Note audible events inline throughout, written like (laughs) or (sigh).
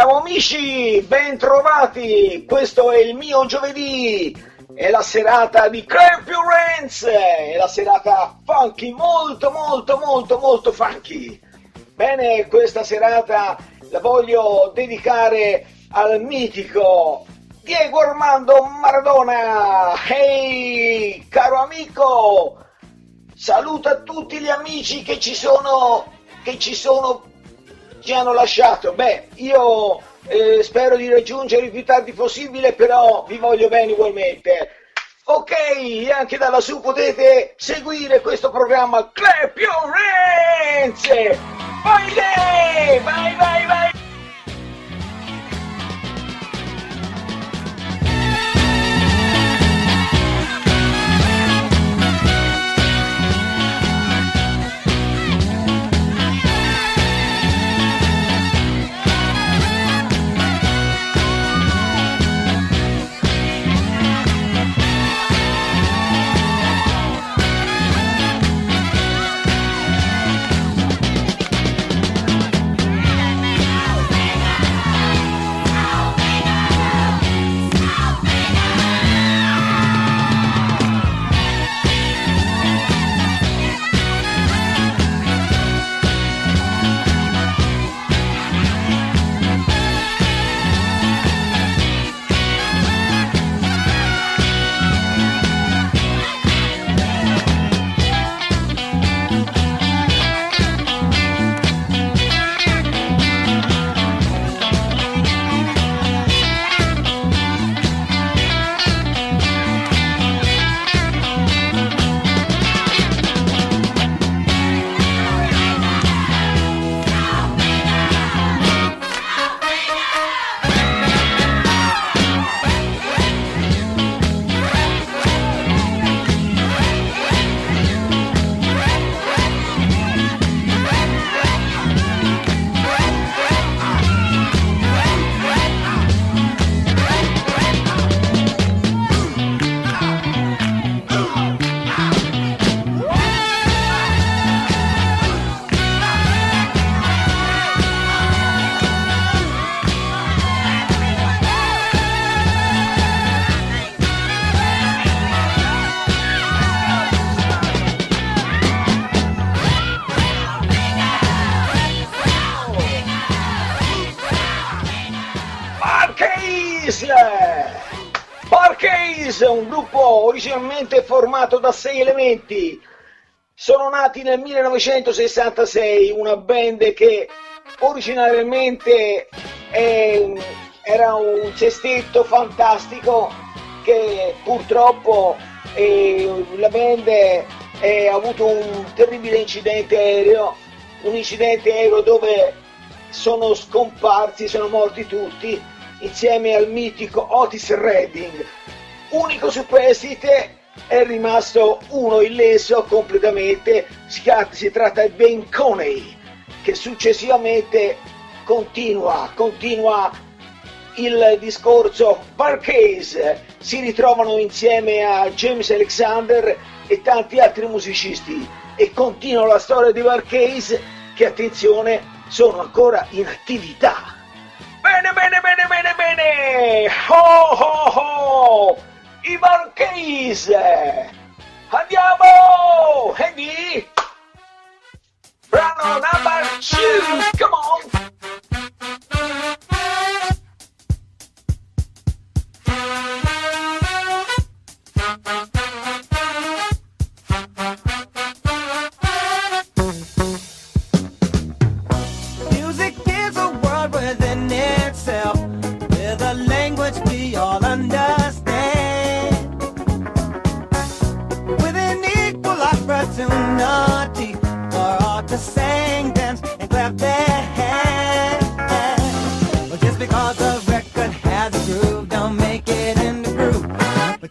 Ciao amici, ben trovati! Questo è il mio giovedì! È la serata di Hands! È la serata funky, molto, molto, molto, molto funky! Bene, questa serata la voglio dedicare al mitico Diego Armando Maradona! Ehi, caro amico! Saluta tutti gli amici che ci sono, che ci sono, ci hanno lasciato. Beh, io eh, spero di raggiungere il più tardi possibile, però vi voglio bene ugualmente. Ok, anche da lassù potete seguire questo programma Clap Your Hands! Vai! Vai, vai, gruppo originalmente formato da sei elementi. Sono nati nel 1966, una band che originariamente è- era un cestetto fantastico che purtroppo eh, la band ha avuto un terribile incidente aereo, un incidente aereo dove sono scomparsi, sono morti tutti, insieme al mitico Otis Redding. Unico superstite è rimasto uno illeso completamente, si, tratta di Ben Coney, che successivamente continua, continua il discorso Parcase, si ritrovano insieme a James Alexander e tanti altri musicisti e continua la storia di Parcase che attenzione sono ancora in attività. Bene, bene, bene, bene, bene! Ho, ho, ho! I Marchese! Andiamo! Eddie! Brano number two! Come on!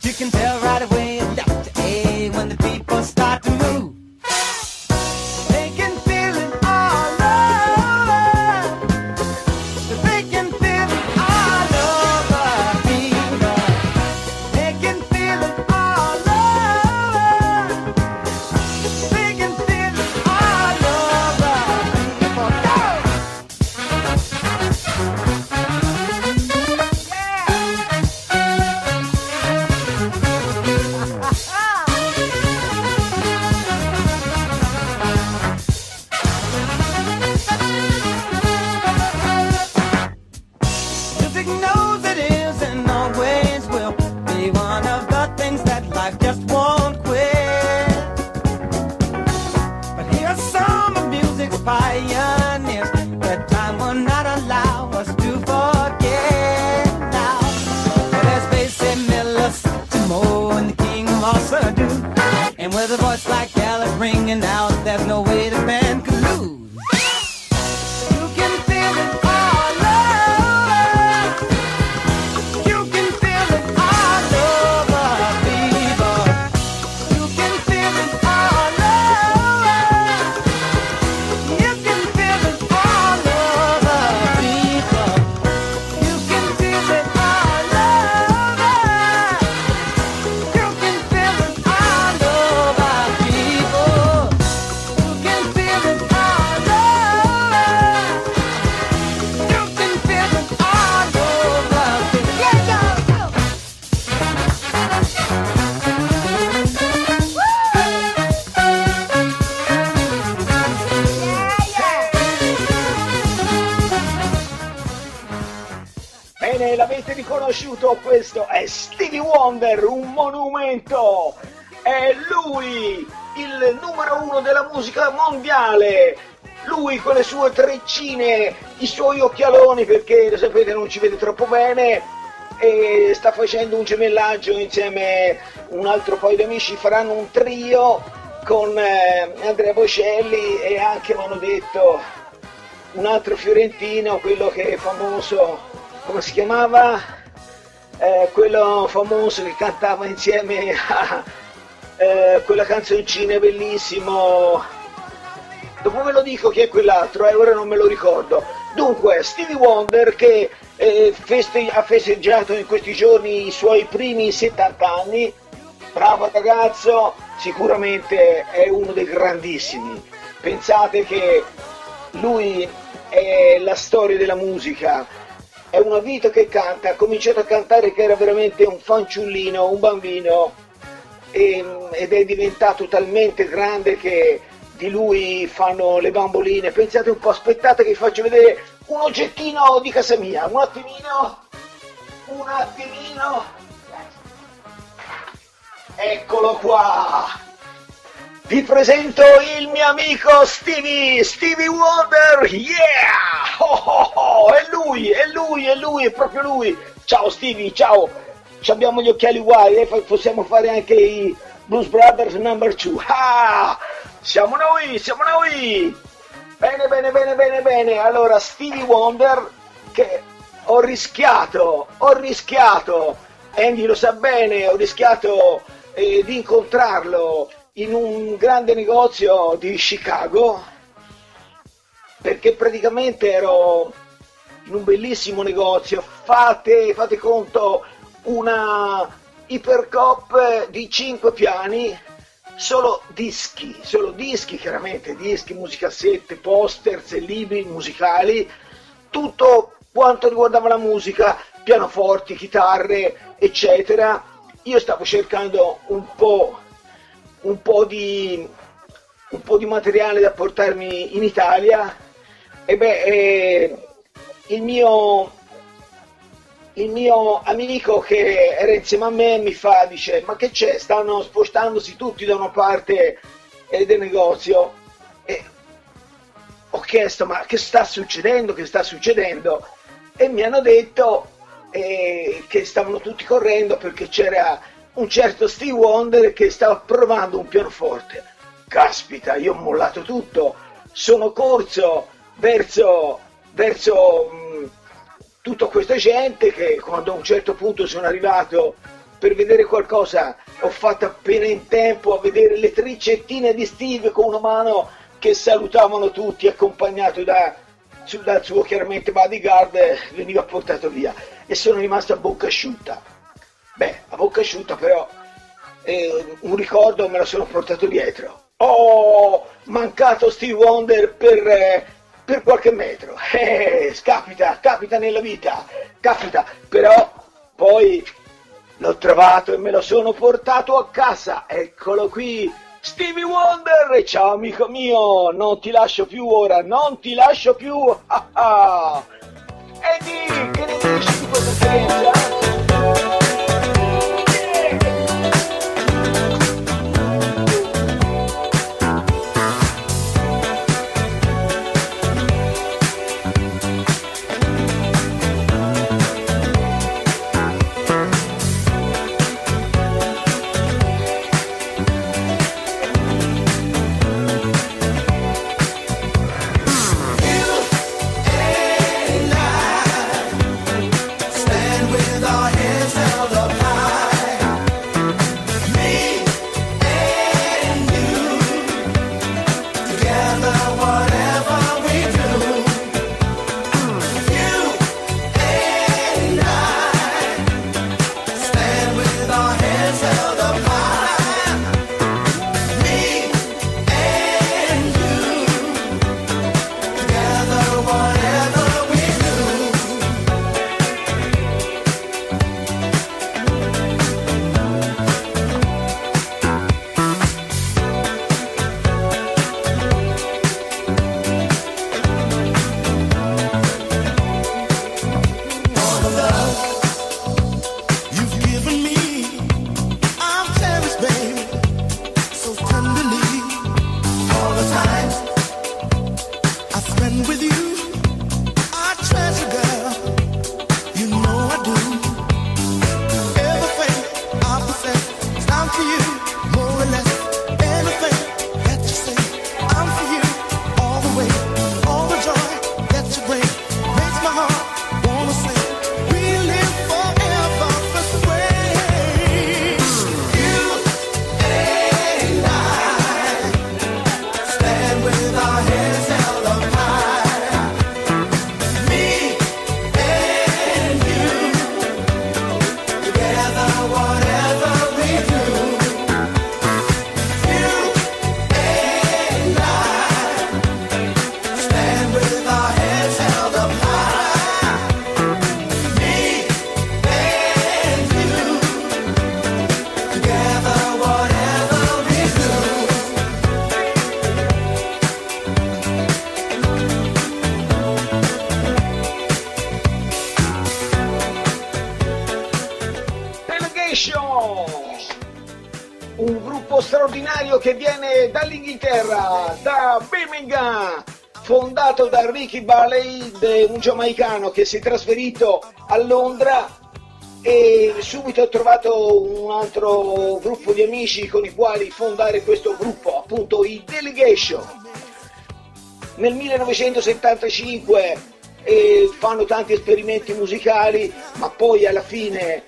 You can tell right away. Riconosciuto, questo è Stevie Wonder, un monumento. È lui, il numero uno della musica mondiale. Lui con le sue treccine, i suoi occhialoni, perché lo sapete non ci vede troppo bene, e sta facendo un gemellaggio insieme a un altro paio di amici, faranno un trio con eh, Andrea Bocelli e anche mi hanno detto un altro fiorentino, quello che è famoso, come si chiamava? Eh, quello famoso che cantava insieme a (laughs) eh, quella canzoncina bellissimo. Dopo ve lo dico chi è quell'altro, eh, ora non me lo ricordo. Dunque, Stevie Wonder che eh, feste- ha festeggiato in questi giorni i suoi primi 70 anni, bravo ragazzo, sicuramente è uno dei grandissimi. Pensate che lui è la storia della musica, è una vita che canta, ha cominciato a cantare che era veramente un fanciullino, un bambino e- ed è diventato talmente grande che di lui fanno le bamboline. Pensate un po', aspettate che vi faccio vedere un oggettino di casa mia, un attimino, un attimino. Eccolo qua. Vi presento il mio amico Stevie, Stevie Wonder, yeah! Oh, oh, oh, è lui, è lui, è lui, è proprio lui. Ciao Stevie, ciao. Ci abbiamo gli occhiali uguali, eh, fa- possiamo fare anche i Blues Brothers number 2. Ah! Siamo noi, siamo noi! Bene, bene, bene, bene, bene. Allora, Stevie Wonder, che ho rischiato, ho rischiato, Andy lo sa bene, ho rischiato eh, di incontrarlo in un grande negozio di Chicago, perché praticamente ero in un bellissimo negozio, fate, fate conto, una ipercop di 5 piani, solo dischi, solo dischi chiaramente, dischi, musicassette, poster, libri musicali, tutto quanto riguardava la musica, pianoforti, chitarre, eccetera. Io stavo cercando un po', un po' di, un po' di materiale da portarmi in Italia e beh, eh, il mio, il mio amico che era insieme a me mi fa, dice, ma che c'è? Stanno spostandosi tutti da una parte eh, del negozio. E ho chiesto, ma che sta succedendo? Che sta succedendo? E mi hanno detto eh, che stavano tutti correndo perché c'era un certo Steve Wonder che stava provando un pianoforte. Caspita, io ho mollato tutto, sono corso verso, verso mh, tutta questa gente che quando a un certo punto sono arrivato per vedere qualcosa. Ho fatto appena in tempo a vedere le tricettine di Steve con una mano che salutavano tutti, accompagnato da, dal suo chiaramente bodyguard, veniva portato via. E sono rimasto a bocca asciutta. Beh, a bocca asciutta però eh, un ricordo me lo sono portato dietro. Ho mancato Steve Wonder per, eh, per qualche metro. (laughs) Eh, capita, capita nella vita, capita. Però poi l'ho trovato e me lo sono portato a casa. Eccolo qui, Stevie Wonder. Ciao amico mio, non ti lascio più ora, non ti lascio più. (laughs) Eddie, che fondato da Ricky Bailey, de- un giamaicano che si è trasferito a Londra e subito ho trovato un altro gruppo di amici con i quali fondare questo gruppo, appunto i Delegation. Nel 1975 eh, fanno tanti esperimenti musicali, ma poi alla fine,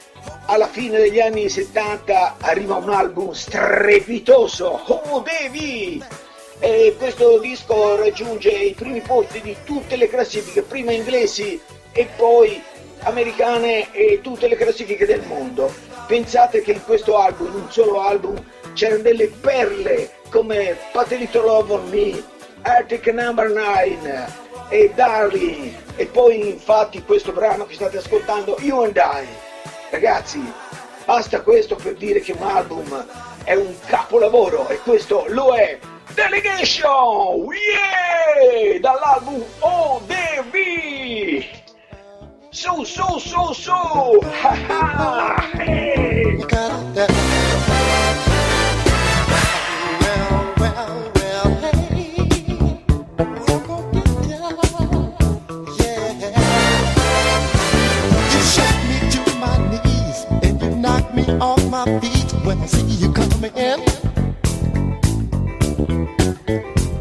alla fine degli anni 70 arriva un album strepitoso, Oh Devi! E questo disco raggiunge i primi posti di tutte le classifiche, prima inglesi e poi americane e tutte le classifiche del mondo. Pensate che in questo album, in un solo album, c'erano delle perle come Little Love on Me, Arctic Number 9 e Darling e poi infatti questo brano che state ascoltando You and I ragazzi basta questo per dire che un album è un capolavoro e questo lo è Delegation! Yeah! Dall'album ODV su su su su! Ha, ha, hey. I see you coming in.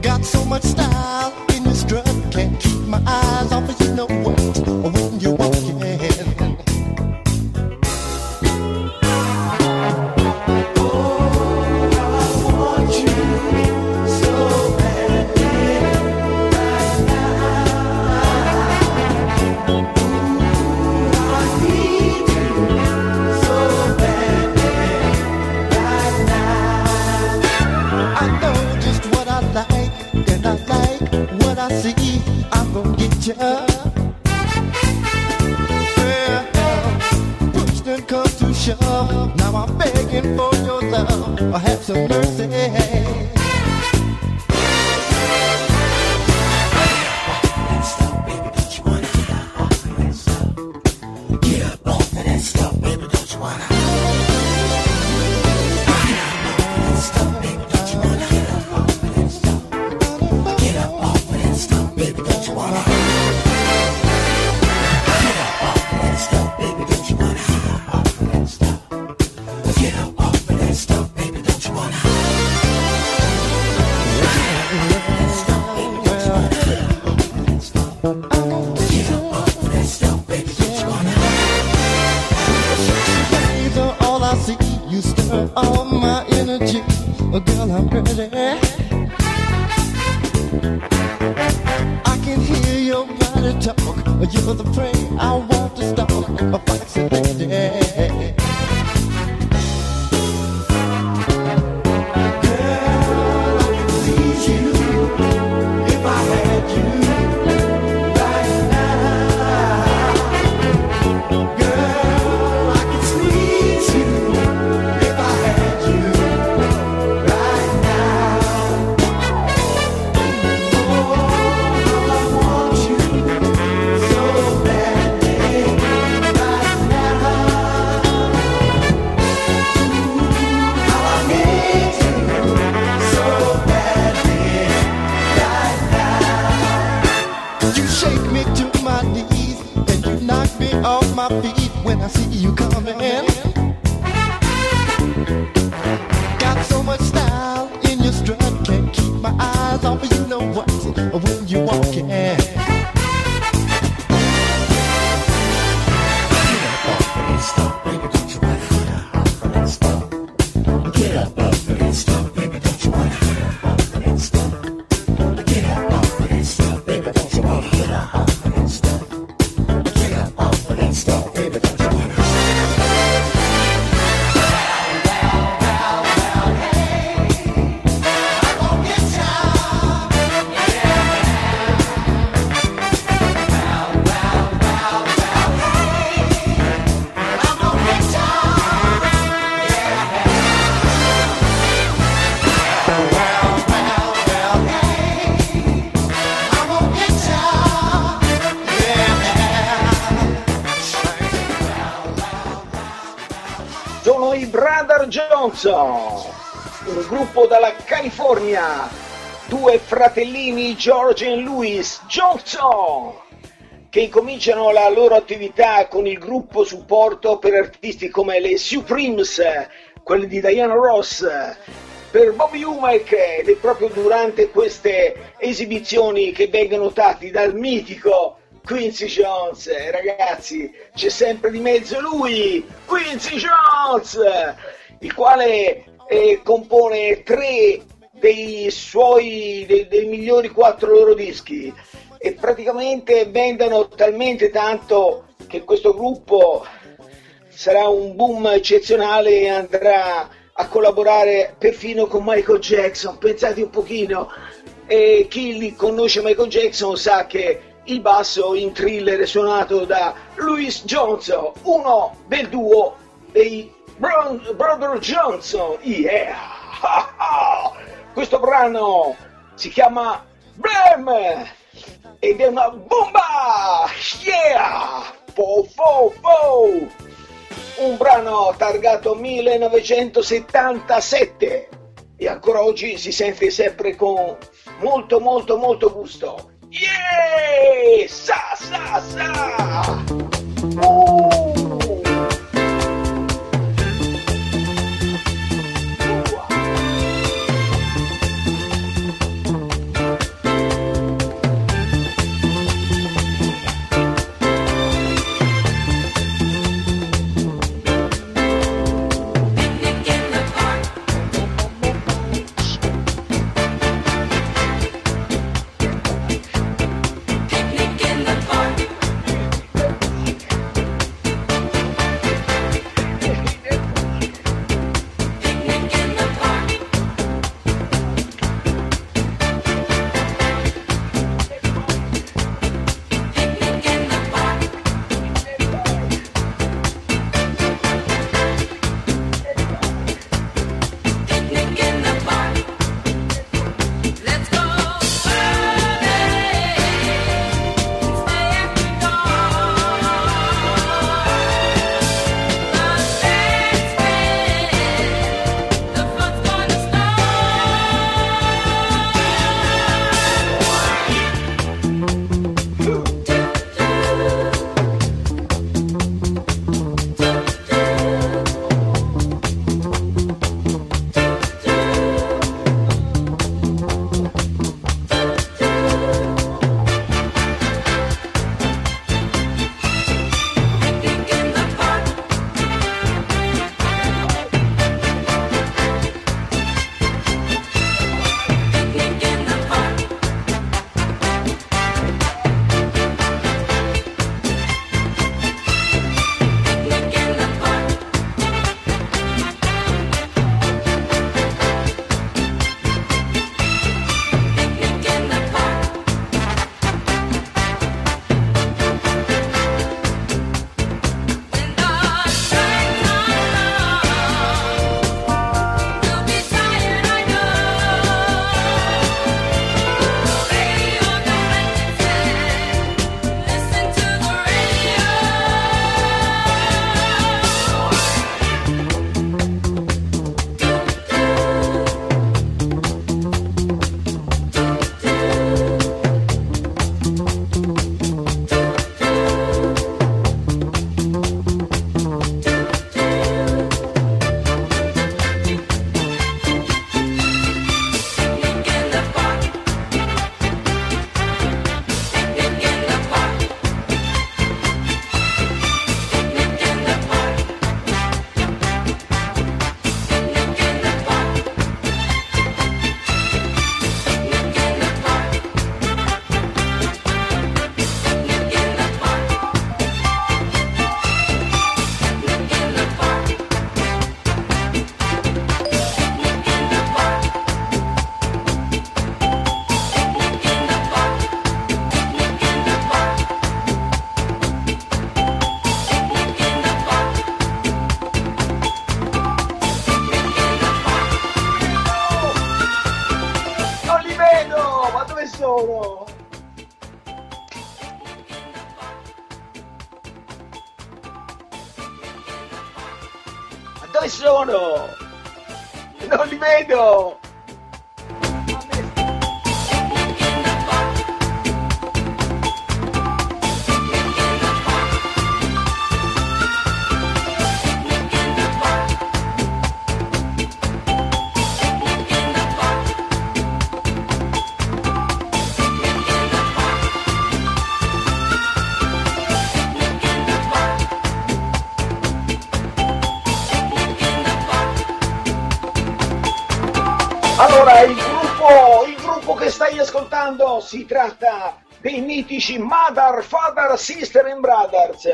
Got so much style in your strut, can't keep my eyes off of you know what. When you walk in. Thank you. Now I'm begging for your love. I have some mercy. California, due fratellini George e Louis Johnson, che incominciano la loro attività con il gruppo supporto per artisti come le Supremes, quelli di Diana Ross, per Bobby Umek ed è proprio durante queste esibizioni che vengono notati dal mitico Quincy Jones, Eh, ragazzi, c'è sempre di mezzo lui, Quincy Jones, il quale eh, compone tre dei suoi, dei, dei migliori quattro loro dischi e praticamente vendono talmente tanto che questo gruppo sarà un boom eccezionale e andrà a collaborare perfino con Michael Jackson. Pensate un pochino, e chi li conosce Michael Jackson sa che il basso in thriller è suonato da Louis Johnson, uno del duo dei Bron- Brother Johnson. Yeah! (laughs) Questo brano si chiama Blam ed è una bomba! Yeah! Fo fo fo! Un brano targato 1977 e ancora oggi si sente sempre con molto molto molto gusto. Yeah! Sa sa sa! Ascoltando si tratta dei mitici Mother, Father, Sister and Brothers,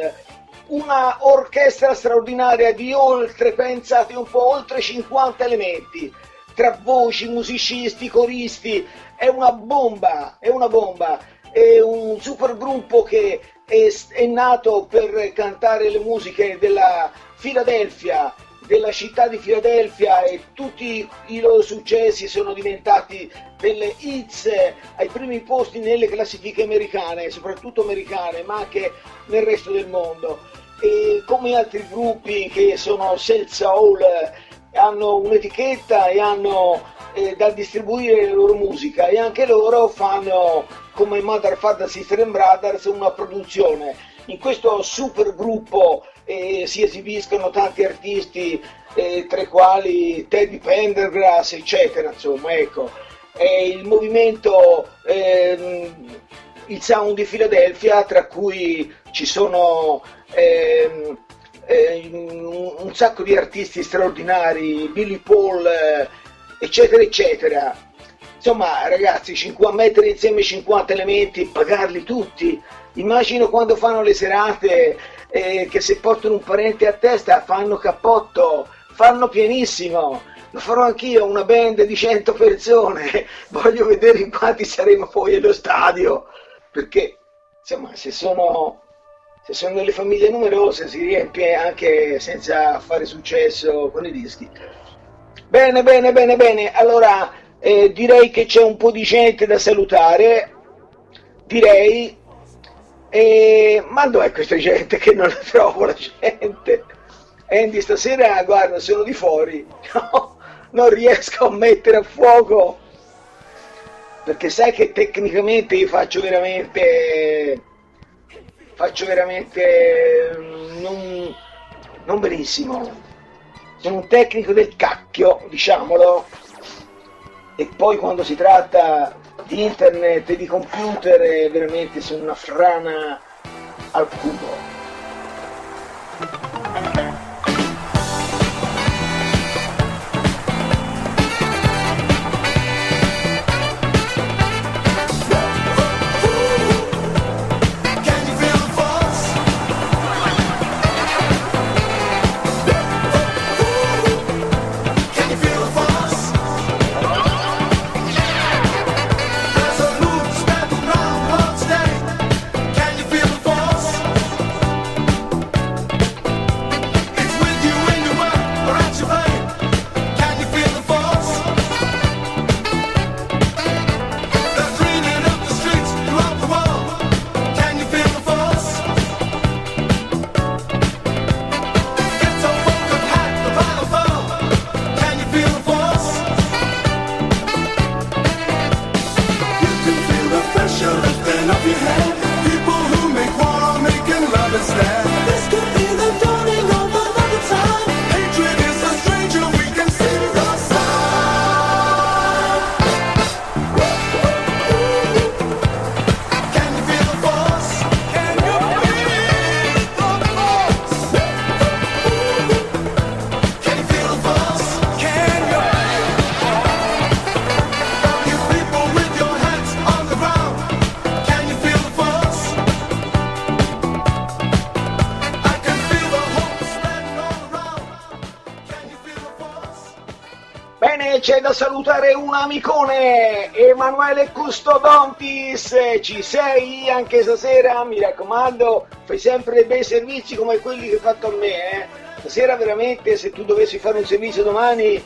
una orchestra straordinaria di oltre, pensate un po', oltre 50 elementi, tra voci, musicisti, coristi, è una bomba, è una bomba, è un super gruppo che è, è nato per cantare le musiche della Filadelfia, della città di Filadelfia e tutti i loro successi sono diventati delle hits ai primi posti nelle classifiche americane, soprattutto americane, ma anche nel resto del mondo. E come altri gruppi che sono Cell Soul, hanno un'etichetta e hanno eh, da distribuire la loro musica e anche loro fanno come Mother, Father, Sister and Brothers una produzione. In questo super gruppo eh, si esibiscono tanti artisti, eh, tra i quali Teddy Pendergrass, eccetera, insomma, ecco. È il movimento, ehm, il sound di Filadelfia, tra cui ci sono ehm, ehm, un sacco di artisti straordinari, Billy Paul, eh, eccetera, eccetera. Insomma, ragazzi, 50 mettere insieme 50 elementi, pagarli tutti. Immagino quando fanno le serate eh, che se portano un parente a testa fanno cappotto, fanno pienissimo. Lo farò anch'io, una band di 100 persone. (laughs) Voglio vedere in quanti saremo poi allo stadio. Perché, insomma, se sono, se sono delle famiglie numerose si riempie anche senza fare successo con i dischi. Bene, bene, bene, bene. Allora, eh, direi che c'è un po' di gente da salutare. Direi e... Ma dov'è questa gente che non la trovo la gente? Andy, stasera, guarda, sono di fuori. No, non riesco a mettere a fuoco. Perché sai che tecnicamente io faccio veramente... Faccio veramente... Non, non benissimo. Sono un tecnico del cacchio, diciamolo. E poi quando si tratta di internet e di computer è veramente sono una frana al cubo. c'è da salutare un amicone, Emanuele Custodontis, ci sei anche stasera, mi raccomando, fai sempre bei servizi come quelli che hai fatto a me, eh. stasera veramente se tu dovessi fare un servizio domani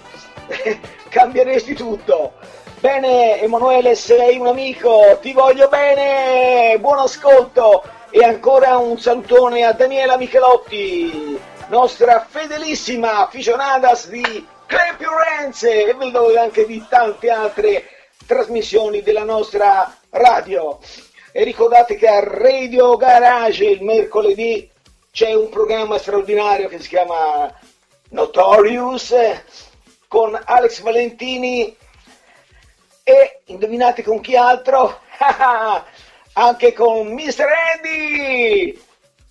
(laughs) cambieresti tutto. Bene Emanuele, sei un amico, ti voglio bene, buon ascolto e ancora un salutone a Daniela Michelotti, nostra fedelissima aficionadas di Firenze e vedo anche di tante altre trasmissioni della nostra radio. E ricordate che a Radio Garage il mercoledì c'è un programma straordinario che si chiama Notorious con Alex Valentini e indovinate con chi altro? (laughs) anche con Mr. Andy!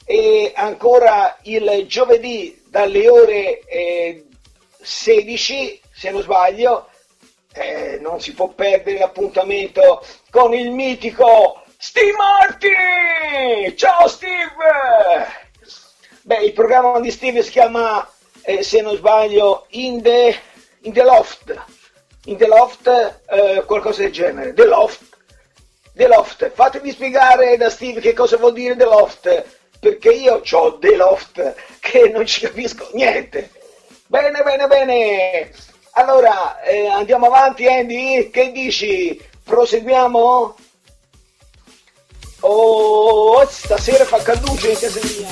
E ancora il giovedì dalle ore eh, 16 se non sbaglio, eh, non si può perdere l'appuntamento con il mitico Steve Martin! Ciao Steve! Beh, il programma di Steve si chiama, eh, se non sbaglio, In the, in the Loft, in The Loft, eh, qualcosa del genere, The Loft, The Loft. Fatemi spiegare da Steve che cosa vuol dire The Loft, perché io ho The Loft che non ci capisco niente. Bene, bene, bene. Allora, eh, andiamo avanti Andy? Che dici? Proseguiamo? Oh, stasera fa calduce in casa mia.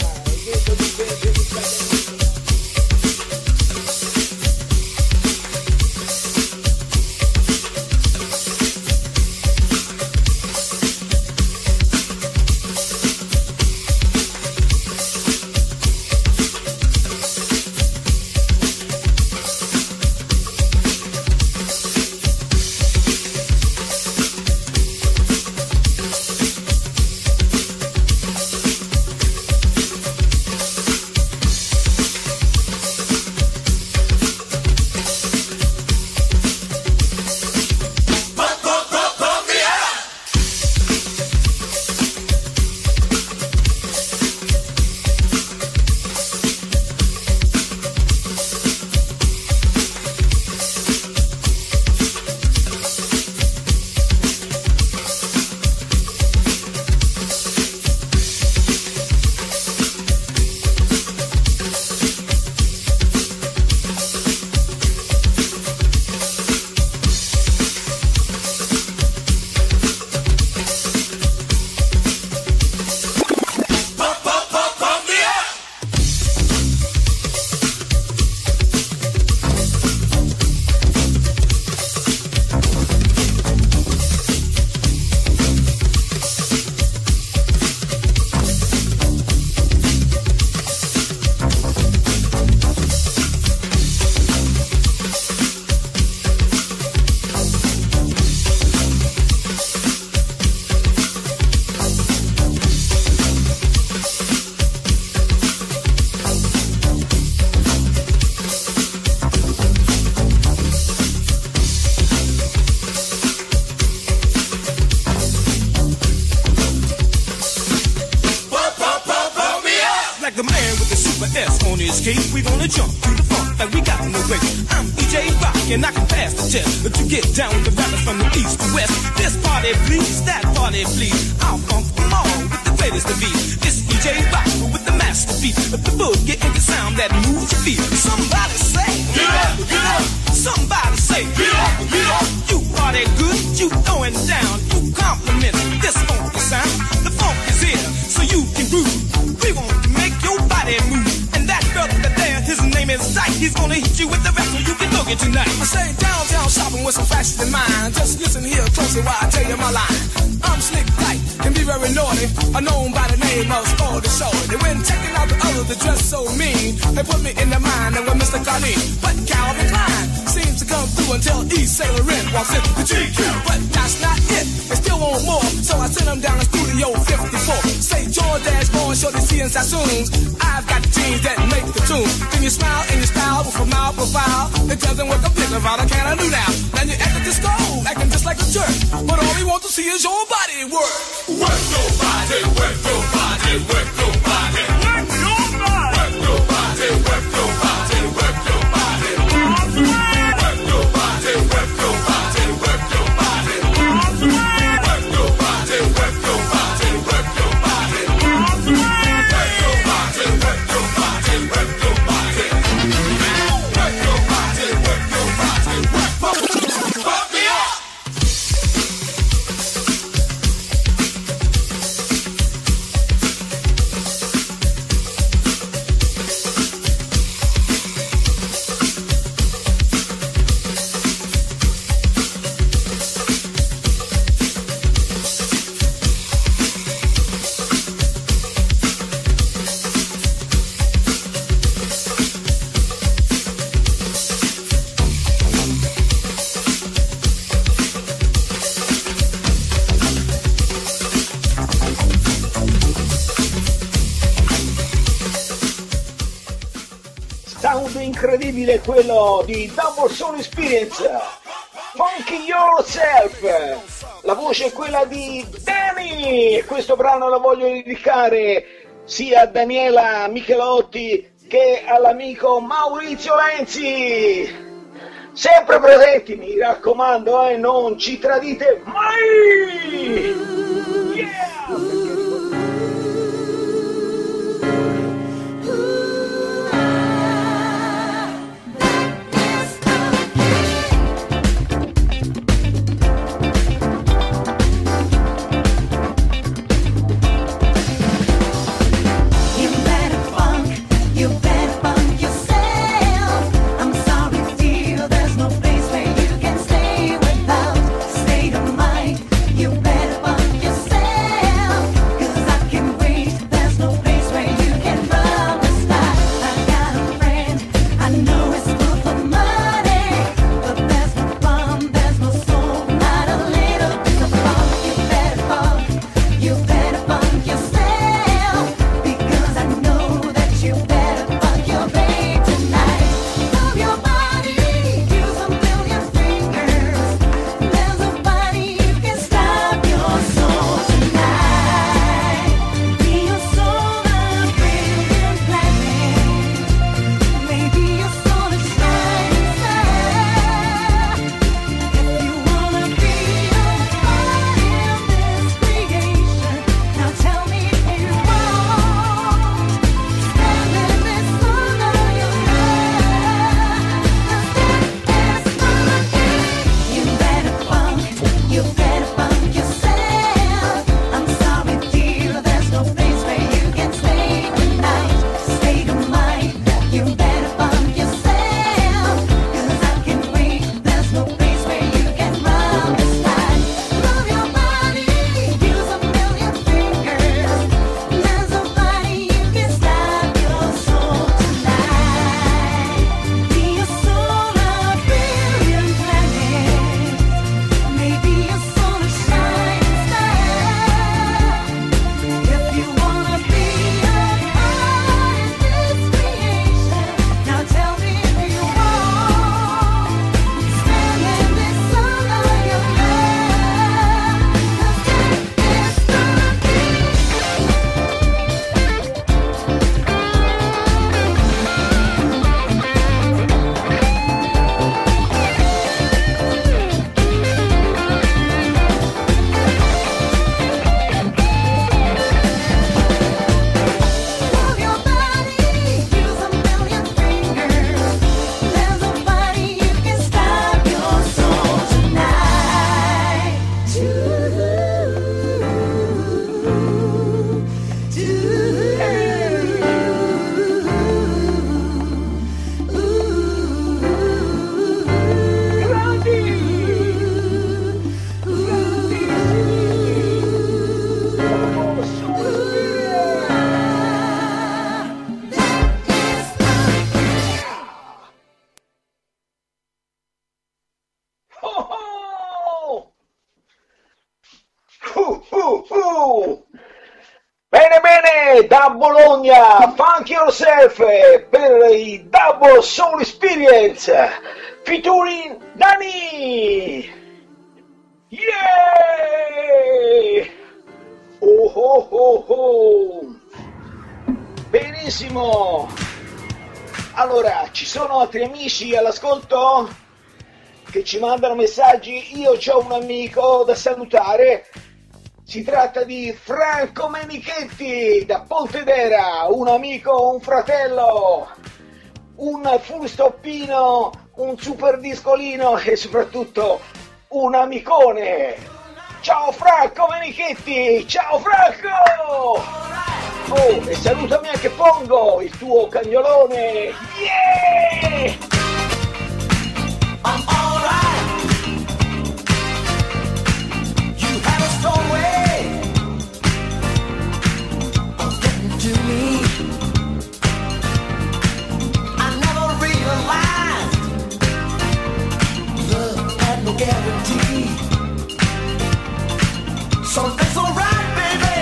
incredibile quello di Double Soul Experience. Funky Yourself. La voce è quella di Danny questo brano lo voglio dedicare sia a Daniela Michelotti che all'amico Maurizio Lenzi. Sempre presenti mi raccomando e eh, non ci tradite mai. DF per i Double Soul Experience featuring Dani! Yeah! Oh oh oh oh! Benissimo! Allora, ci sono altri amici all'ascolto che ci mandano messaggi? Io ho un amico da salutare si tratta di Franco Menichetti da Pontedera, un amico, un fratello, un full stoppino, un super discolino e soprattutto un amicone. Ciao Franco Menichetti, ciao Franco! Oh, e salutami anche Pongo, il tuo cagnolone! Yeah! Something's alright, baby.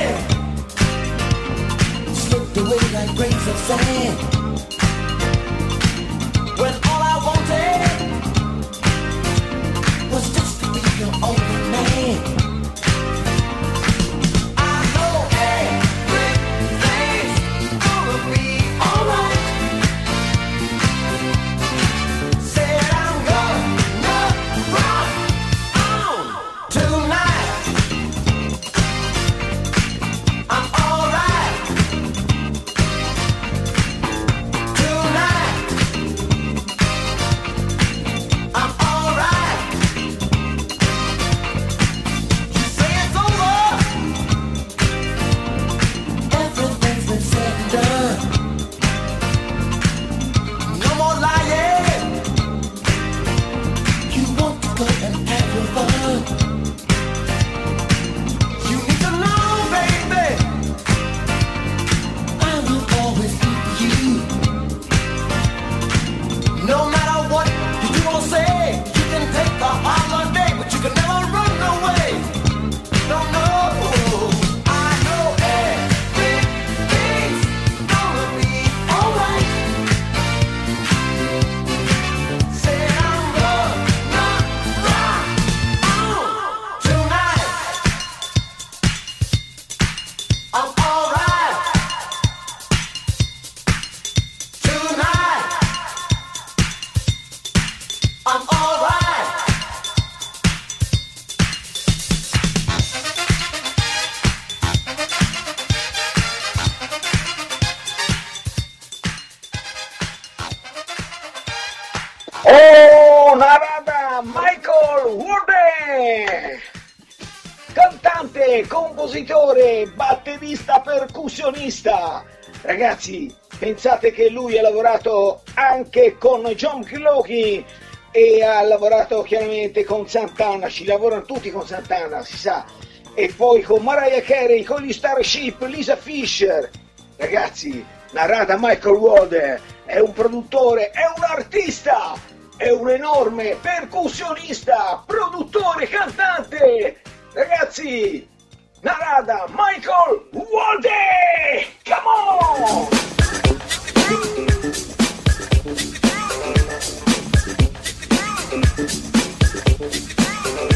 Slipped away like grains of sand. When Ragazzi, pensate che lui ha lavorato anche con John Clochy e ha lavorato chiaramente con Santana, ci lavorano tutti con Santana, si sa. E poi con Mariah Carey, con gli Starship, Lisa Fisher. Ragazzi, narrata Michael Warden è un produttore, è un artista, è un enorme percussionista, produttore, cantante. Ragazzi, Narada Michael Walde! Come on! Forse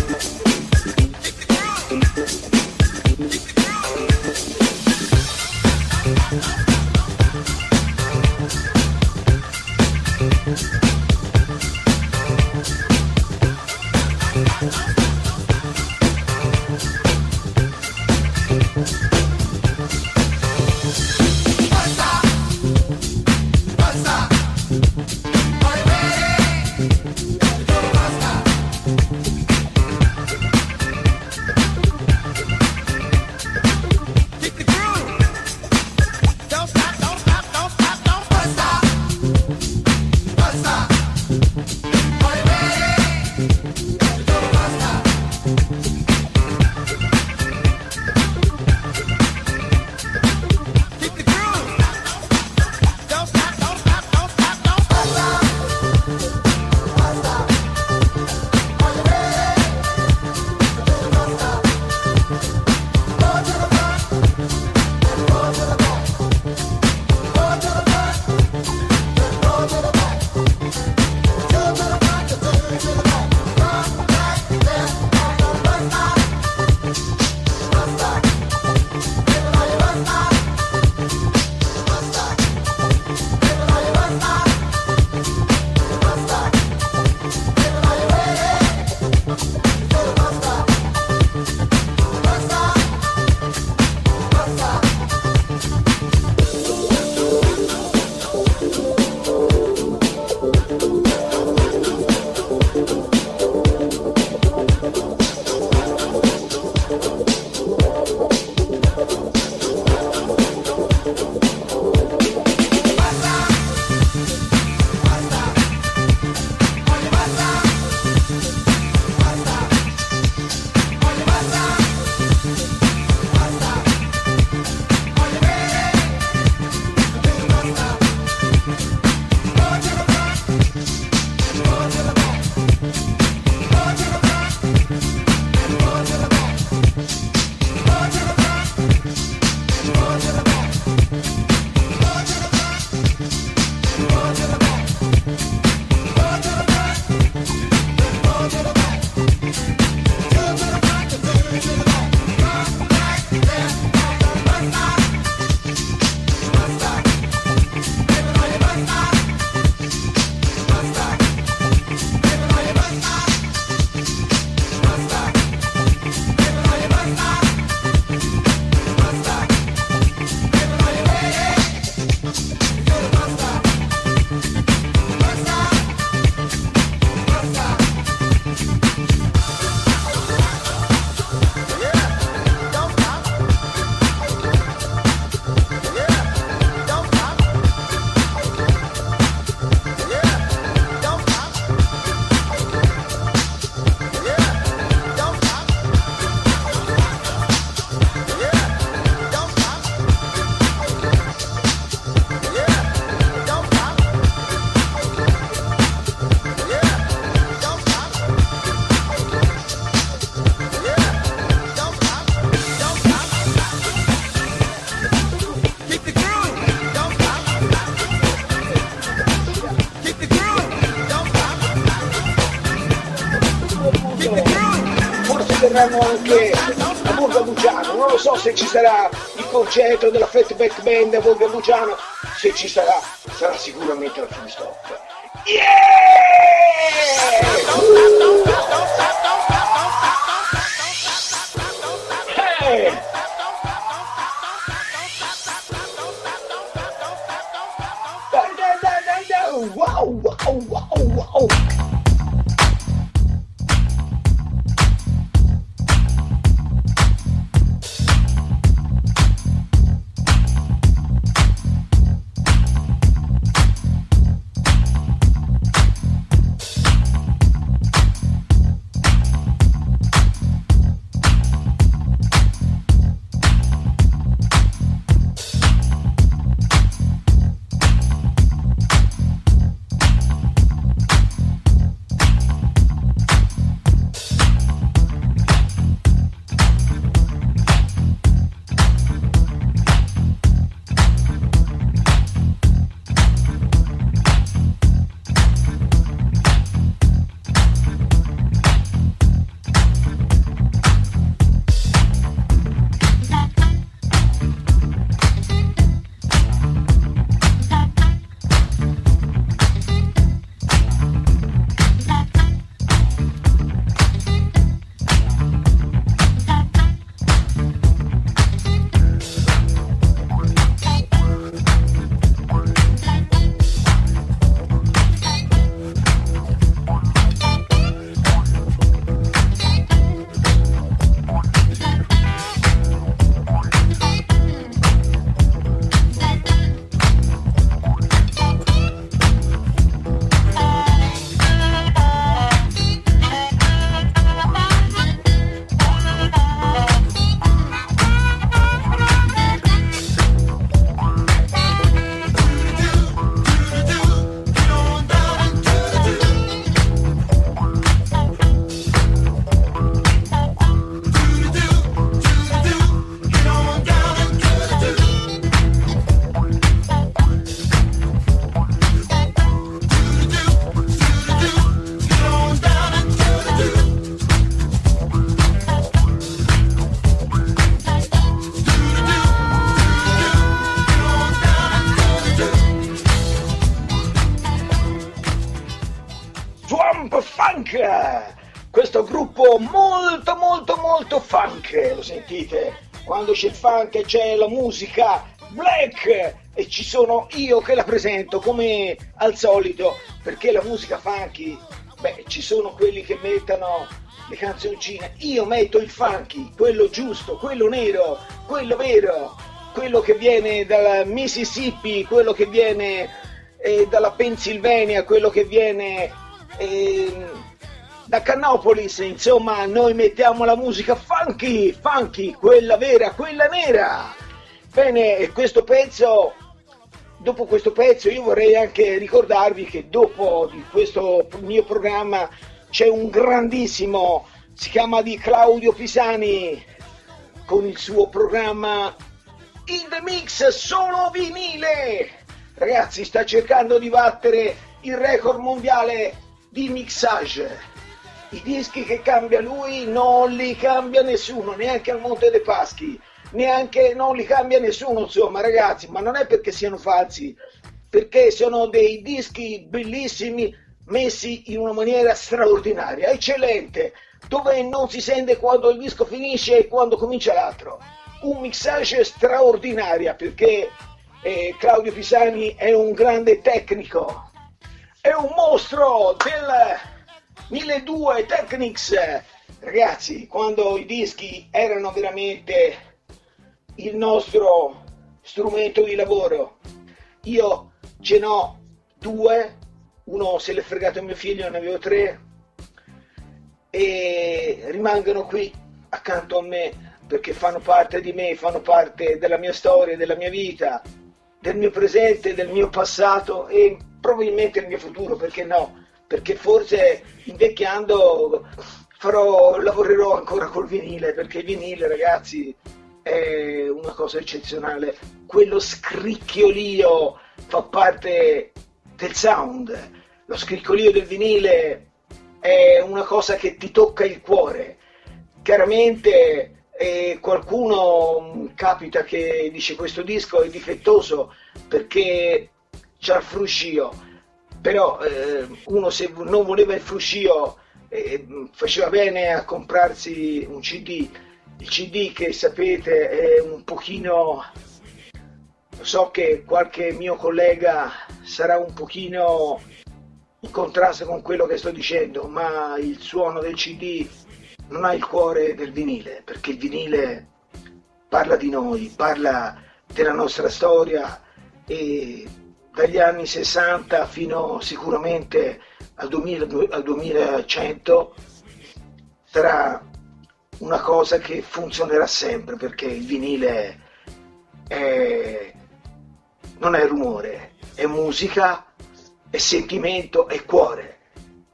concerto della Fatback Band a Borgo Bugiano, se ci sarà, sarà sicuramente al full c'è il funk c'è la musica black e ci sono io che la presento come al solito, perché la musica funky, beh, ci sono quelli che mettono le canzoncine, io metto il funky, quello giusto, quello nero, quello vero, quello che viene dal Mississippi, quello che viene eh, dalla Pennsylvania, quello che viene ehm, da Cannopolis, insomma, noi mettiamo la musica funky, funky, quella vera, quella nera. Bene, questo pezzo, dopo questo pezzo io vorrei anche ricordarvi che dopo questo mio programma c'è un grandissimo, si chiama di Claudio Pisani, con il suo programma In the Mix solo vinile. Ragazzi, sta cercando di battere il record mondiale di mixage. I dischi che cambia lui non li cambia nessuno, neanche al Monte dei Paschi, neanche non li cambia nessuno, insomma, ragazzi, ma non è perché siano falsi, perché sono dei dischi bellissimi messi in una maniera straordinaria, eccellente, dove non si sente quando il disco finisce e quando comincia l'altro. Un mixage straordinario perché eh, Claudio Pisani è un grande tecnico, è un mostro del 1200 Technics. Ragazzi, quando i dischi erano veramente il nostro strumento di lavoro, io ce n'ho due, uno se l'è fregato mio figlio, ne avevo tre, e rimangono qui accanto a me perché fanno parte di me, fanno parte della mia storia, della mia vita, del mio presente, del mio passato e probabilmente del mio futuro, perché no? Perché forse invecchiando farò, lavorerò ancora col vinile, perché il vinile, ragazzi, è una cosa eccezionale. Quello scricchiolio fa parte del sound. Lo scricchiolio del vinile è una cosa che ti tocca il cuore. Chiaramente eh, qualcuno mh, capita che dice questo disco è difettoso perché c'ha il fruscio, però eh, uno se non voleva il fruscio eh, faceva bene a comprarsi un CD. Il CD che sapete è un pochino so che qualche mio collega sarà un pochino in contrasto con quello che sto dicendo, ma il suono del CD non ha il cuore del vinile, perché il vinile parla di noi, parla della nostra storia e dagli anni 60 fino sicuramente al, 2000 al 2100 sarà una cosa che funzionerà sempre perché il vinile è- non è rumore, è musica, è sentimento, è cuore.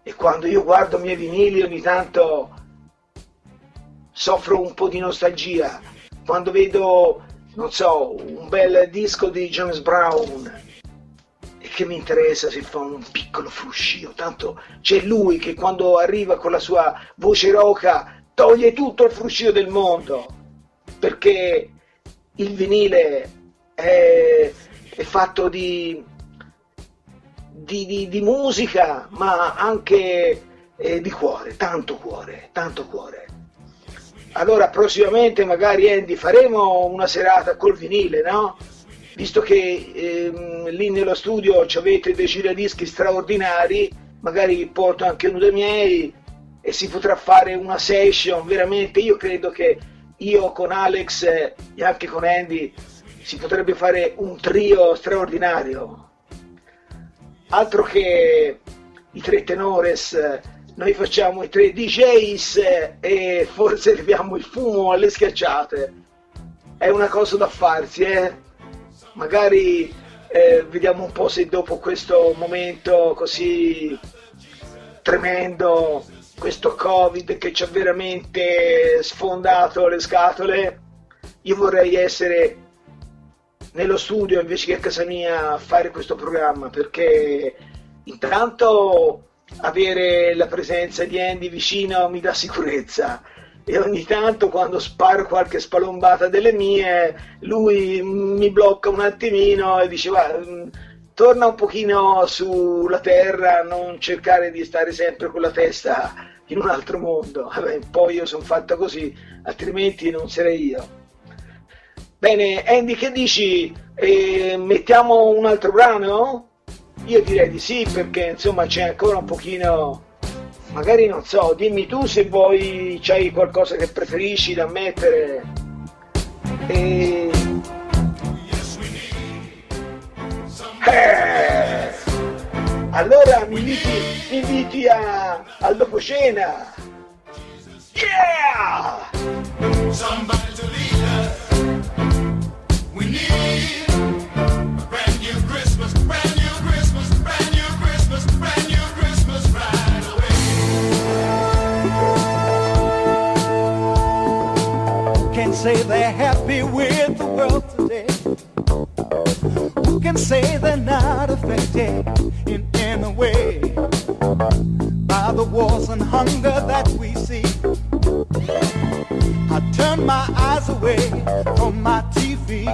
E quando io guardo i miei vinili ogni tanto soffro un po' di nostalgia. Quando vedo, non so, un bel disco di James Brown che mi interessa se fa un piccolo fruscio, tanto c'è lui che quando arriva con la sua voce roca toglie tutto il fruscio del mondo, perché il vinile è, è fatto di, di, di- di musica, ma anche eh, di cuore, tanto cuore, tanto cuore. Allora prossimamente magari Andy faremo una serata col vinile, no? Visto che ehm, lì nello studio avete dei giradischi straordinari, magari porto anche uno dei miei e si potrà fare una session, veramente io credo che io con Alex e anche con Andy si potrebbe fare un trio straordinario. Altro che i tre tenores, noi facciamo i tre DJs e forse (laughs) leviamo il fumo alle schiacciate. È una cosa da farsi, eh? Magari eh, vediamo un po' se dopo questo momento così tremendo, questo Covid che ci ha veramente sfondato le scatole, io vorrei essere nello studio invece che a casa mia a fare questo programma perché intanto avere la presenza di Andy vicino mi dà sicurezza e ogni tanto quando sparo qualche spalombata delle mie lui mi blocca un attimino e dice "Va, mm, torna un pochino sulla terra non cercare di stare sempre con la testa in un altro mondo. (laughs) Vabbè, poi io sono fatta così, altrimenti non sarei io. Bene, Andy, che dici? Eh, mettiamo un altro brano? Io direi di sì, perché insomma c'è ancora un pochino. Magari non so, dimmi tu se vuoi c'hai qualcosa che preferisci da mettere. E... Eh, allora mi inviti, mi inviti a, al dopo cena. Yeah! Say they're happy with the world today? Who can say they're not affected in any way by the wars and hunger that we see? I turn my eyes away from my TV.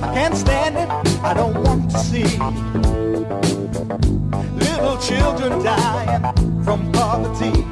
I can't stand it, I don't want to see little children dying from poverty.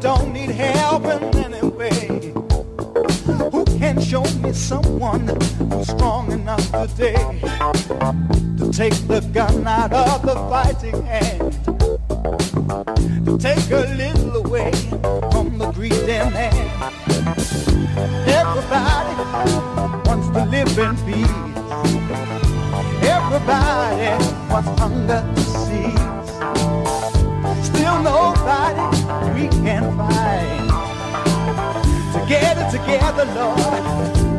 Don't need help in any way? Who can show me someone who's strong enough today to take the gun out of the fighting hand? To take a little away from the greedy man. Everybody wants to live in peace. Everybody wants hunger together, Lord.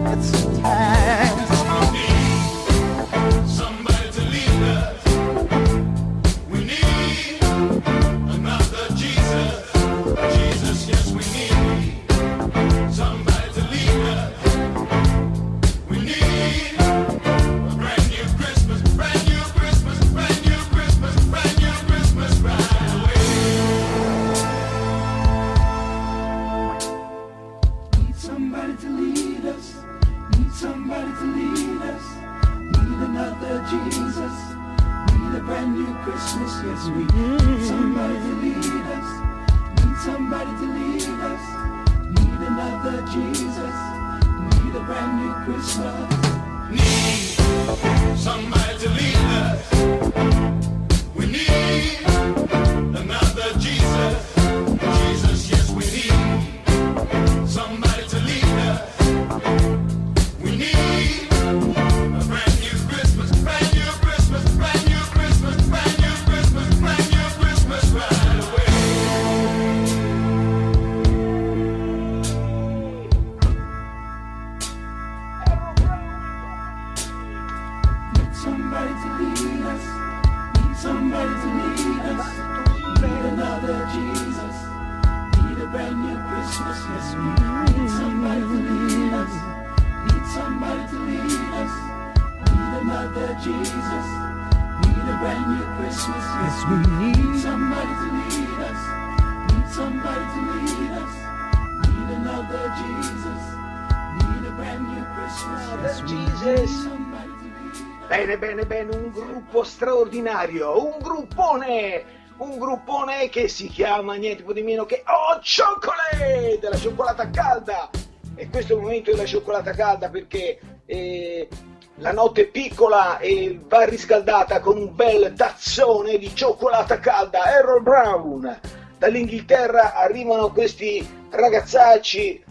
Bene, bene, bene, un gruppo straordinario, un gruppone, un gruppone che si chiama niente po' di meno che Oh Chocolate, della cioccolata calda. E questo è il momento della cioccolata calda perché eh, la notte è piccola e va riscaldata con un bel tazzone di cioccolata calda. Errol Brown, dall'Inghilterra arrivano questi ragazzacci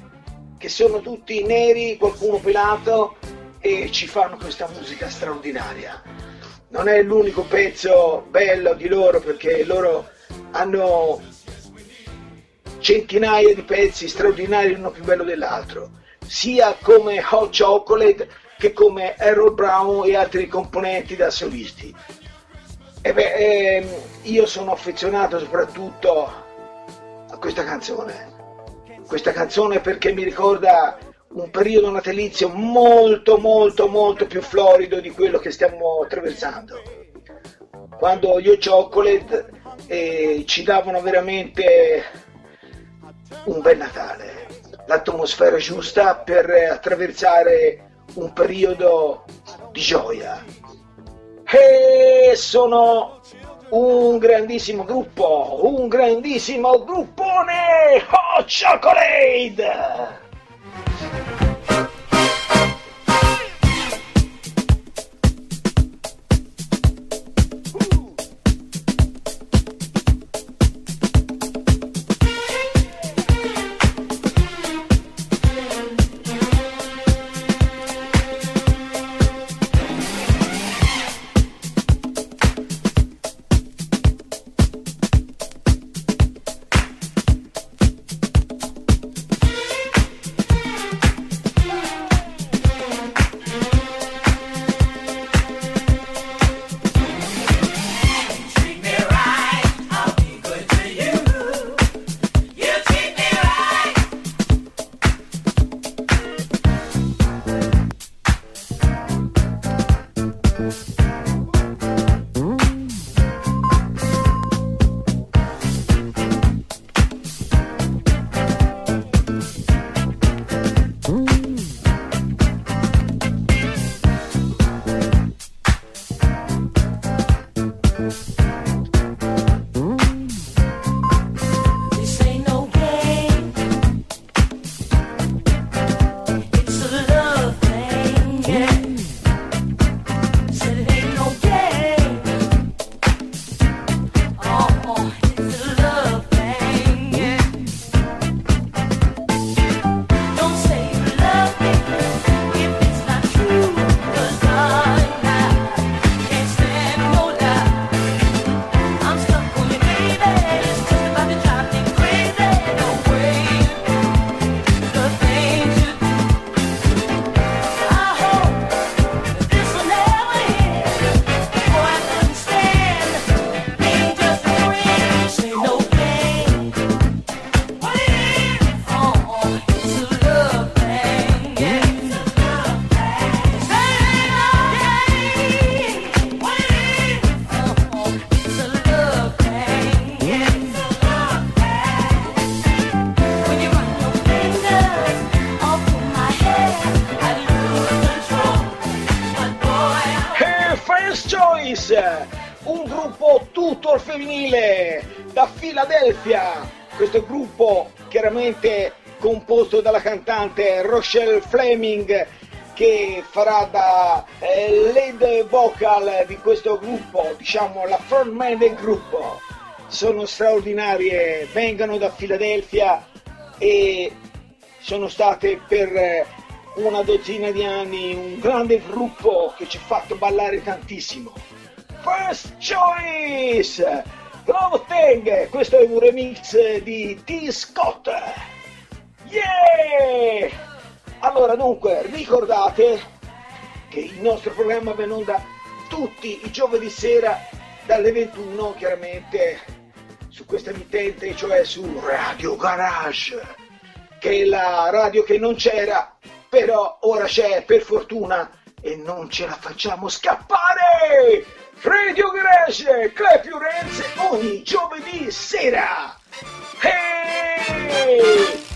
che sono tutti neri, qualcuno pelato e ci fanno questa musica straordinaria. Non è l'unico pezzo bello di loro perché loro hanno centinaia di pezzi straordinari, uno più bello dell'altro, sia come Hot Chocolate che come Errol Brown e altri componenti da solisti. E beh, ehm, io sono affezionato soprattutto a questa canzone. Questa canzone perché mi ricorda un periodo natalizio molto molto molto più florido di quello che stiamo attraversando. Quando gli Chocolate eh, ci davano veramente un bel Natale, l'atmosfera giusta per attraversare un periodo di gioia. E sono un grandissimo gruppo, un grandissimo gruppone! Oh, Chocolate! Thank you. Rochelle Fleming che farà da eh, lead vocal di questo gruppo, diciamo la frontman del gruppo. Sono straordinarie, vengono da Filadelfia e sono state per eh, una dozzina di anni un grande gruppo che ci ha fatto ballare tantissimo. First Choice! Glove Tang! Questo è un remix di T. Scott! Yeah! Allora dunque ricordate che il nostro programma va in onda tutti i giovedì sera dalle 21 chiaramente su questa emittente, cioè su Radio Garage, che è la radio che non c'era, però ora c'è per fortuna e non ce la facciamo scappare! Radio Garage, Clap Your Hands ogni giovedì sera! Hey!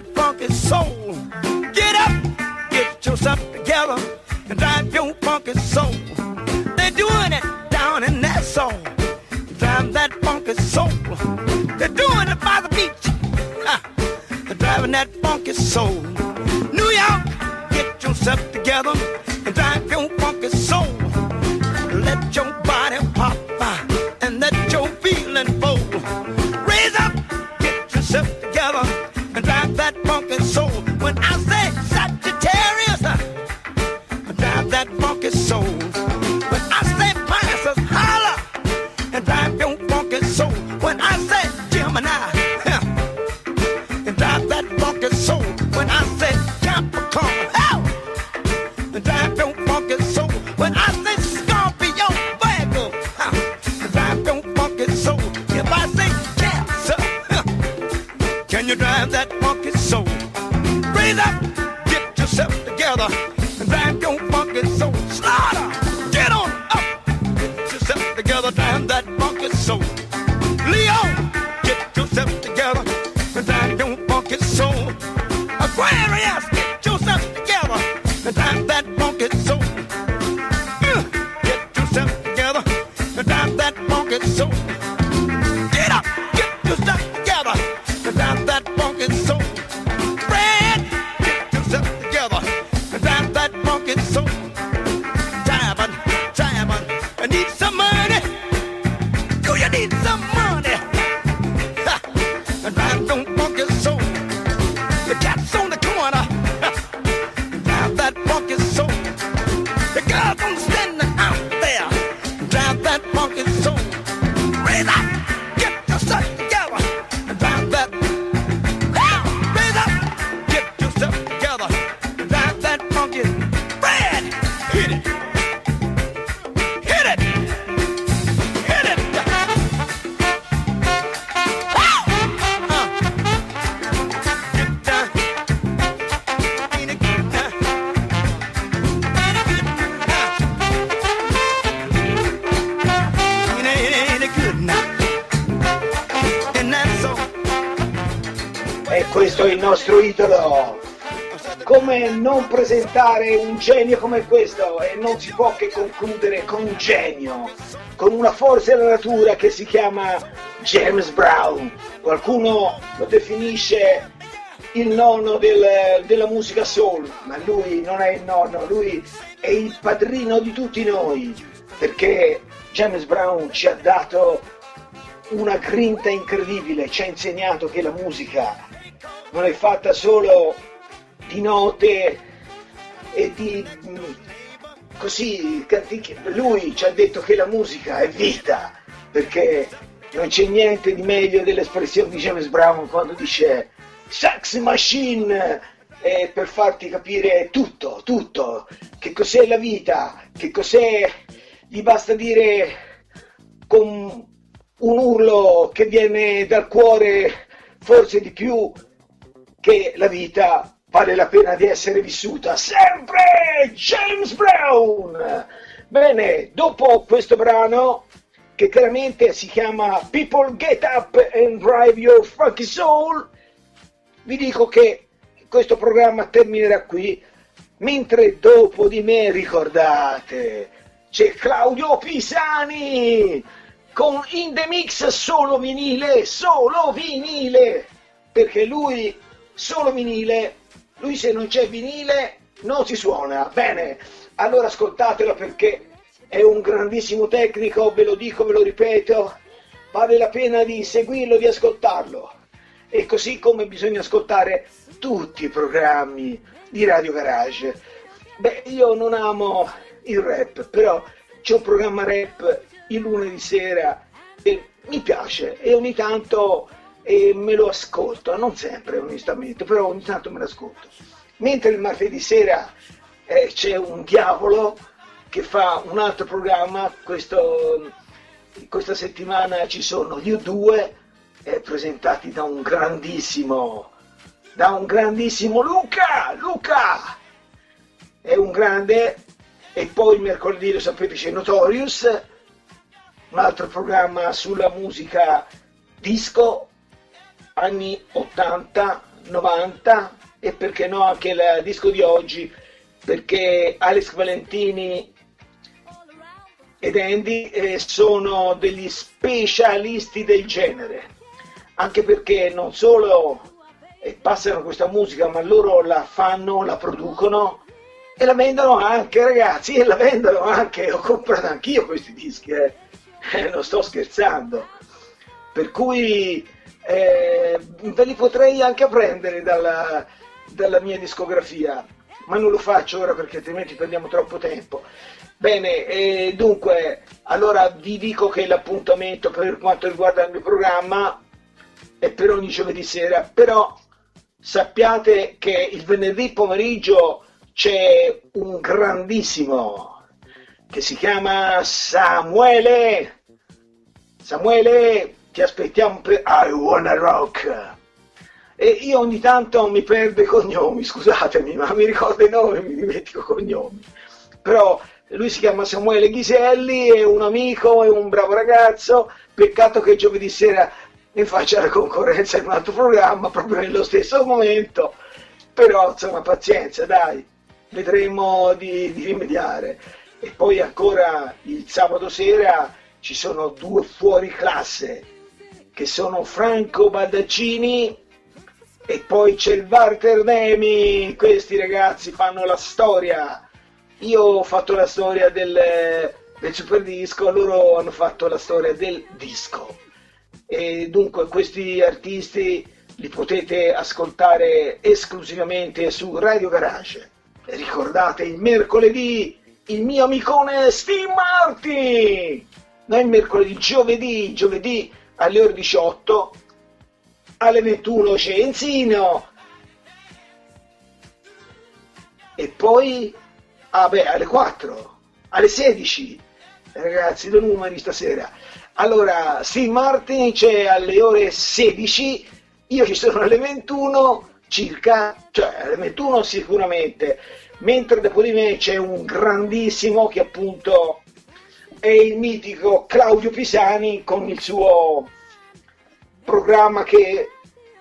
That funky soul. Get up, get yourself together. And drive your funky soul. They're doing it down in that soul. Drive that funky soul. They're doing it by the beach. Ha. They're driving that funky soul. New York, get yourself together. Nostro idolo. Come non presentare un genio come questo? E non si può che concludere con un genio, con una forza della natura che si chiama James Brown. Qualcuno lo definisce il nonno del- della musica soul, ma lui non è il nonno, lui è il padrino di tutti noi, perché James Brown ci ha dato una grinta incredibile, ci ha insegnato che la musica non è fatta solo di note e di così lui ci ha detto che la musica è vita perché non c'è niente di meglio dell'espressione di James Brown quando dice sex machine eh, per farti capire tutto, tutto, che cos'è la vita, che cos'è, gli basta dire con un urlo che viene dal cuore, forse di più, che la vita vale la pena di essere vissuta sempre James Brown. Bene dopo questo brano che chiaramente si chiama People Get Up and Drive Your Funky Soul vi dico che questo programma terminerà qui mentre dopo di me ricordate c'è Claudio Pisani con In The Mix solo vinile solo vinile perché lui solo vinile, lui se non c'è vinile non si suona. Bene, allora ascoltatelo perché è un grandissimo tecnico, ve lo dico, ve lo ripeto, vale la pena di seguirlo, di ascoltarlo. E così come bisogna ascoltare tutti i programmi di Radio Garage. Beh, io non amo il rap, però c'è un programma rap il lunedì sera e mi piace e ogni tanto e me lo ascolto, non sempre onestamente, però ogni tanto me lo ascolto. Mentre il martedì sera eh, c'è un diavolo che fa un altro programma, questo- questa settimana ci sono gli U2 eh, presentati da un grandissimo, da un grandissimo Luca, Luca è un grande e poi mercoledì lo sapete c'è Notorious, un altro programma sulla musica disco anni 80, 90 e perché no anche il disco di oggi perché Alex Valentini ed Andy eh, sono degli specialisti del genere. Anche perché non solo eh, passano questa musica ma loro la fanno, la producono e la vendono anche ragazzi e la vendono anche. Ho comprato anch'io questi dischi eh. Eh, non sto scherzando. Per cui eh, ve li potrei anche prendere dalla, dalla mia discografia, ma non lo faccio ora perché altrimenti perdiamo troppo tempo. Bene, eh, dunque, allora vi dico che l'appuntamento per quanto riguarda il mio programma è per ogni giovedì sera, però sappiate che il venerdì pomeriggio c'è un grandissimo che si chiama Samuele. Samuele, ti aspettiamo per I Wanna Rock. E io ogni tanto mi perdo i cognomi, scusatemi, ma mi ricordo i nomi, mi dimentico i cognomi. Però lui si chiama Samuele Ghiselli, è un amico, è un bravo ragazzo, peccato che giovedì sera mi faccia la concorrenza in un altro programma, proprio nello stesso momento, però insomma pazienza, dai, vedremo di, di rimediare. E poi ancora il sabato sera ci sono due fuori classe, che sono Franco Badaccini e poi c'è il Walter Nemi, questi ragazzi fanno la storia. Io ho fatto la storia del, del super disco, loro hanno fatto la storia del disco. E dunque questi artisti li potete ascoltare esclusivamente su Radio Garage. Ricordate il mercoledì il mio amicone Steve Martin! Noi mercoledì, giovedì, giovedì alle ore 18 alle 21 c'è Enzino. E poi ah beh, alle 4 alle 16 ragazzi do numeri stasera. Allora Steve Martin c'è alle ore 16 io ci sono alle 21 circa cioè alle 21 sicuramente. Mentre dopo di me c'è un grandissimo che appunto è il mitico Claudio Pisani con il suo programma che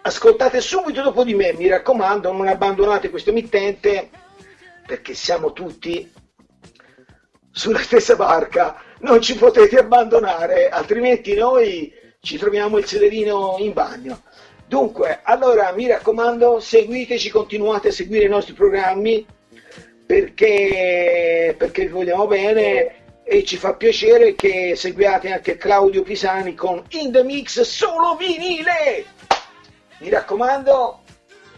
ascoltate subito dopo di me, mi raccomando, non abbandonate questo emittente perché siamo tutti sulla stessa barca, non ci potete abbandonare, altrimenti noi ci troviamo il celerino in bagno. Dunque, allora mi raccomando, seguiteci, continuate a seguire i nostri programmi perché, perché vi vogliamo bene e ci fa piacere che seguiate anche Claudio Pisani con In The Mix solo vinile. Mi raccomando,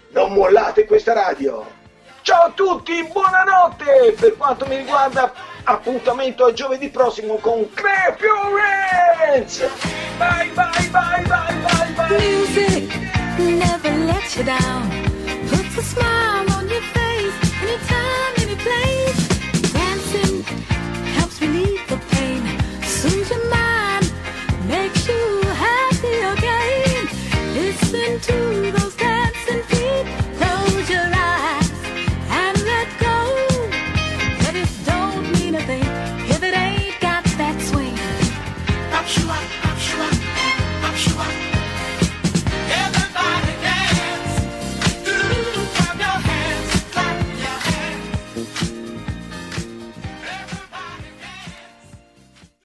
non mollate questa radio. Ciao a tutti, buonanotte! Per quanto mi riguarda, appuntamento a giovedì prossimo con Crepio Renz! Bye bye bye bye bye bye! Music never lets you down. Puts a smile to the